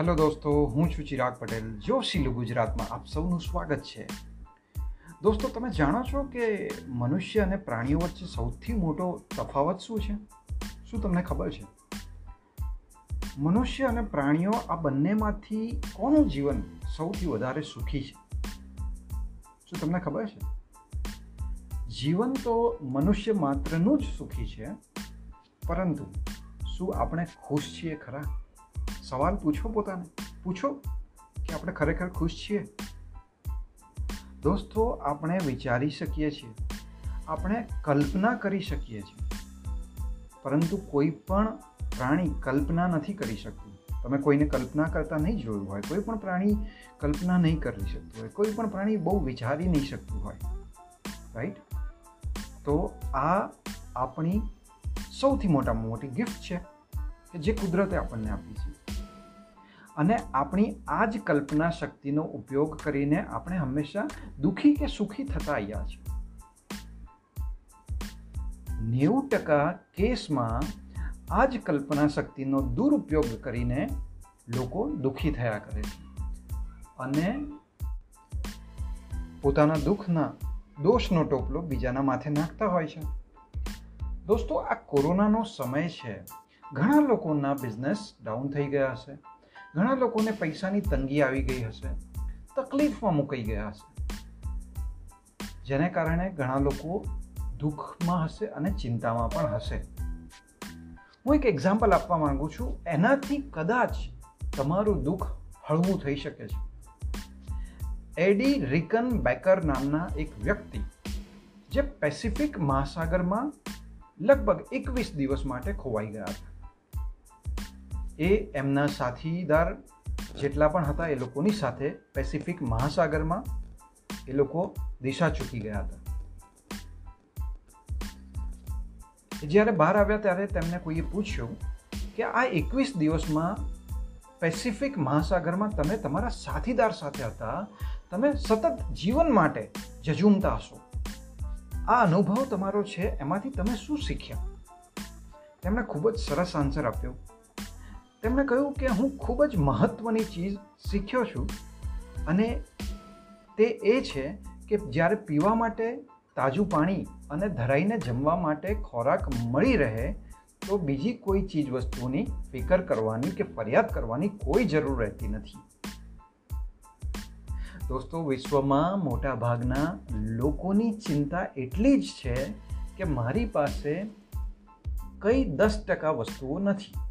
Hello દોસ્તો, હું છું ચિરાગ પટેલ. જોશીલું ગુજરાતમાં આપ સૌનું સ્વાગત છે. દોસ્તો, તમે જાણો છો કે મનુષ્ય અને પ્રાણીઓ વચ્ચે સૌથી મોટો તફાવત શું છે? શું તમને ખબર છે? મનુષ્ય અને પ્રાણીઓ આ બંનેમાંથી કોનું જીવન સૌથી વધારે સુખી છે? શું તમને ખબર છે? જીવન તો મનુષ્ય માત્રનું જ સુખી છે, પરંતુ શું આપણે ખુશ છીએ ખરા? સવાલ પૂછો પોતાને. પૂછો કે આપણે ખરેખર ખુશ છીએ? દોસ્તો, આપણે વિચારી શકીએ છીએ. આપણે કલ્પના કરી શકીએ છીએ. પરંતુ કોઈ પણ પ્રાણી કલ્પના નથી કરી શકતું. તમે કોઈને કલ્પના કરતા નહીં જોયું હોય, કોઈ પણ પ્રાણી કલ્પના નહીં કરી શકતું હોય, કોઈ પણ પ્રાણી બહુ વિચારી નહીં શકતું હોય. રાઈટ તો આ આપણી સૌથી મોટામાં મોટી ગિફ્ટ છે, કે જે કુદરતે આપણને આપી છે. અને આપણી આ જ કલ્પના શક્તિનો ઉપયોગ કરીને આપણે હંમેશા દુઃખી કે સુખી થતા આવ્યા છે. નેવું ટકા કેસમાં આ જ કલ્પના શક્તિનો દુરુપયોગ કરીને લોકો દુઃખી થયા કરે છે. અને પોતાના દુઃખના દોષનો ટોપલો બીજાના માથે નાખતા હોય છે. દોસ્તો, આ કોરોનાનો સમય છે. ઘણા લોકોના બિઝનેસ ડાઉન થઈ ગયા હશે. ઘણા લોકોને પૈસાની તંગી આવી ગઈ હશે, તકલીફમાં મુકાઈ ગયા હશે. જેને કારણે ઘણા લોકો દુઃખમાં હશે અને ચિંતામાં પણ હશે. હું એક એક્ઝામ્પલ આપવા માંગુ છું. એનાથી કદાચ તમારું દુઃખ હળવું થઈ શકે છે. એડી રિકન બેકર નામના એક વ્યક્તિ, જે પેસિફિક મહાસાગરમાં લગભગ એકવીસ દિવસ માટે ખોવાઈ ગયા હતા. એ એમના સાથીદાર જેટલા પણ હતા એ લોકોની સાથે પેસિફિક મહાસાગરમાં એ લોકો દિશા ચૂકી ગયા હતા. જ્યારે બહાર આવ્યા ત્યારે તેમને કોઈએ પૂછ્યું કે આ એકવીસ દિવસમાં પેસિફિક મહાસાગરમાં તમે તમારા સાથીદાર સાથે હતા, તમે સતત જીવન માટે જજુમતા હશો. આ અનુભવ તમારો છે, એમાંથી તમે શું શીખ્યા? તેમણે ખૂબ જ સરસ આન્સર આપ્યો. તેમણે કહ્યું કે હું ખૂબ જ મહત્ત્વની ચીજ શીખ્યો છું અને તે એ છે કે જ્યારે પીવા માટે તાજું પાણી અને ધરાઈને જમવા માટે ખોરાક મળી રહે, તો બીજી કોઈ ચીજ વસ્તુની ફિકર કરવાની કે ફરિયાદ કરવાની કોઈ જરૂર રહેતી નથી. દોસ્તો, વિશ્વમાં મોટાભાગના લોકોની ચિંતા એટલી જ છે કે મારી પાસે કઈ દસ ટકા વસ્તુઓ નથી.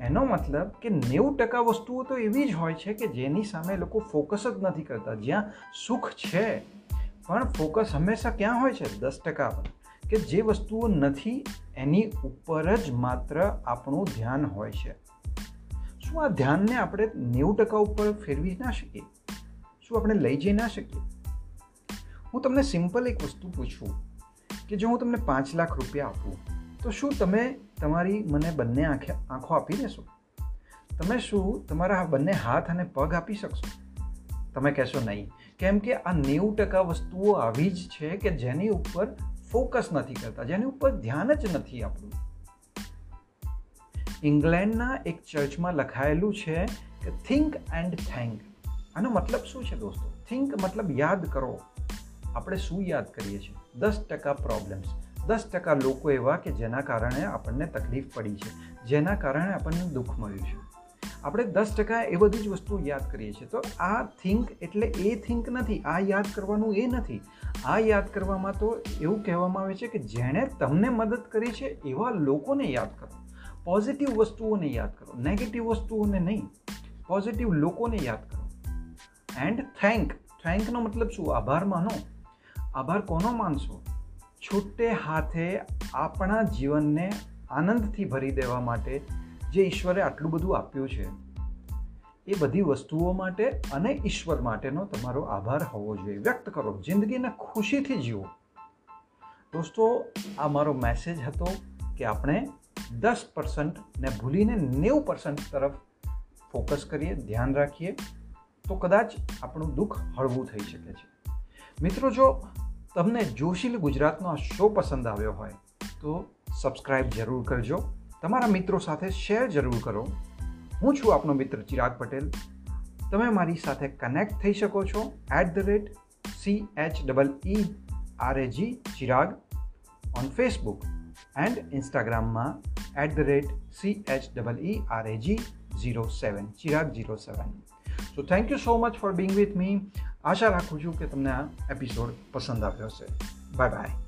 એનો મતલબ કે નેવું ટકા વસ્તુઓ તો એવી જ હોય છે કે જેની સામે લોકો ફોકસ જ નથી કરતા, જ્યાં સુખ છે. પણ ફોકસ હંમેશા ક્યાં હોય છે? દસ ટકા પર. કે જે વસ્તુઓ નથી, એની ઉપર જ માત્ર આપણું ધ્યાન હોય છે. શું આ ધ્યાનને આપણે નેવું ટકા ઉપર ફેરવી ના શકીએ? શું આપણે લઈ જઈ ના શકીએ? હું તમને સિમ્પલ એક વસ્તુ પૂછું કે જો હું તમને પાંચ લાખ રૂપિયા આપું, તો શું તમે તમારી મને બંને આંખે આંખો આપી દેશો. તમે શું તમારા બંને હાથ અને પગ આપી શકશો? તમે કહેશો નહીં. કેમ કે આ નેવું ટકા વસ્તુઓ આવી જ છે કે જેની ઉપર ફોકસ નથી કરતા, જેની ઉપર ધ્યાન જ નથી આપણું. ઇંગ્લેન્ડના એક ચર્ચમાં લખાયેલું છે કે થિંક એન્ડ થેન્ક આનો મતલબ શું છે દોસ્તો? થિંક મતલબ યાદ કરો. આપણે શું યાદ કરીએ છીએ? દસ ટકા પ્રોબ્લેમ્સ દસ ટકા લોકો એવા કે જેના કારણે આપણને તકલીફ પડી છે, જેના કારણે આપણને દુઃખ મળ્યું છે. આપણે દસ ટકા એ બધી જ વસ્તુ યાદ કરીએ છીએ. તો આ થિંક એટલે એ થિંક નથી, આ યાદ કરવાનું એ નથી. આ યાદ કરવામાં તો એવું કહેવામાં આવે છે કે જેણે તમને મદદ કરી છે, એવા લોકોને યાદ કરો. પોઝિટિવ વસ્તુઓને યાદ કરો નેગેટિવ વસ્તુઓને નહીં. પોઝિટિવ લોકોને યાદ કરો. એન્ડ થેન્ક થેન્કનો મતલબ શું? આભાર માનો. આભાર કોનો માનશો? છૂટે હાથે આપણા જીવનને આનંદથી ભરી દેવા માટે જે ઈશ્વરે આટલું બધું આપ્યું છે, એ બધી વસ્તુઓ માટે અને ઈશ્વર માટેનો તમારો આભાર હોવો જોઈએ. વ્યક્ત કરો. જિંદગીને ખુશીથી જીવો. દોસ્તો, આ મારો મેસેજ હતો કે આપણે દસ પર્સન્ટને ભૂલીને નેવું પર્સન્ટ તરફ ફોકસ કરીએ, ધ્યાન રાખીએ, તો કદાચ આપણું દુઃખ હળવું થઈ શકે છે. મિત્રો, જો તમને જોશીલ ગુજરાતનો આ શો પસંદ આવ્યો હોય, તો સબસ્ક્રાઈબ જરૂર કરજો. તમારા મિત્રો સાથે શેર જરૂર કરો. હું છું આપનો મિત્ર ચિરાગ પટેલ. તમે મારી સાથે કનેક્ટ થઈ શકો છો at the rate C H double E R A G Chirag on Facebook and ઇન્સ્ટાગ્રામમાં at the rate C H double E R A G zero seven Chirag zero seven so thank you so much for being with me આશા રાખું છું કે તમને આ episode પસંદ આવ્યો હશે. Bye bye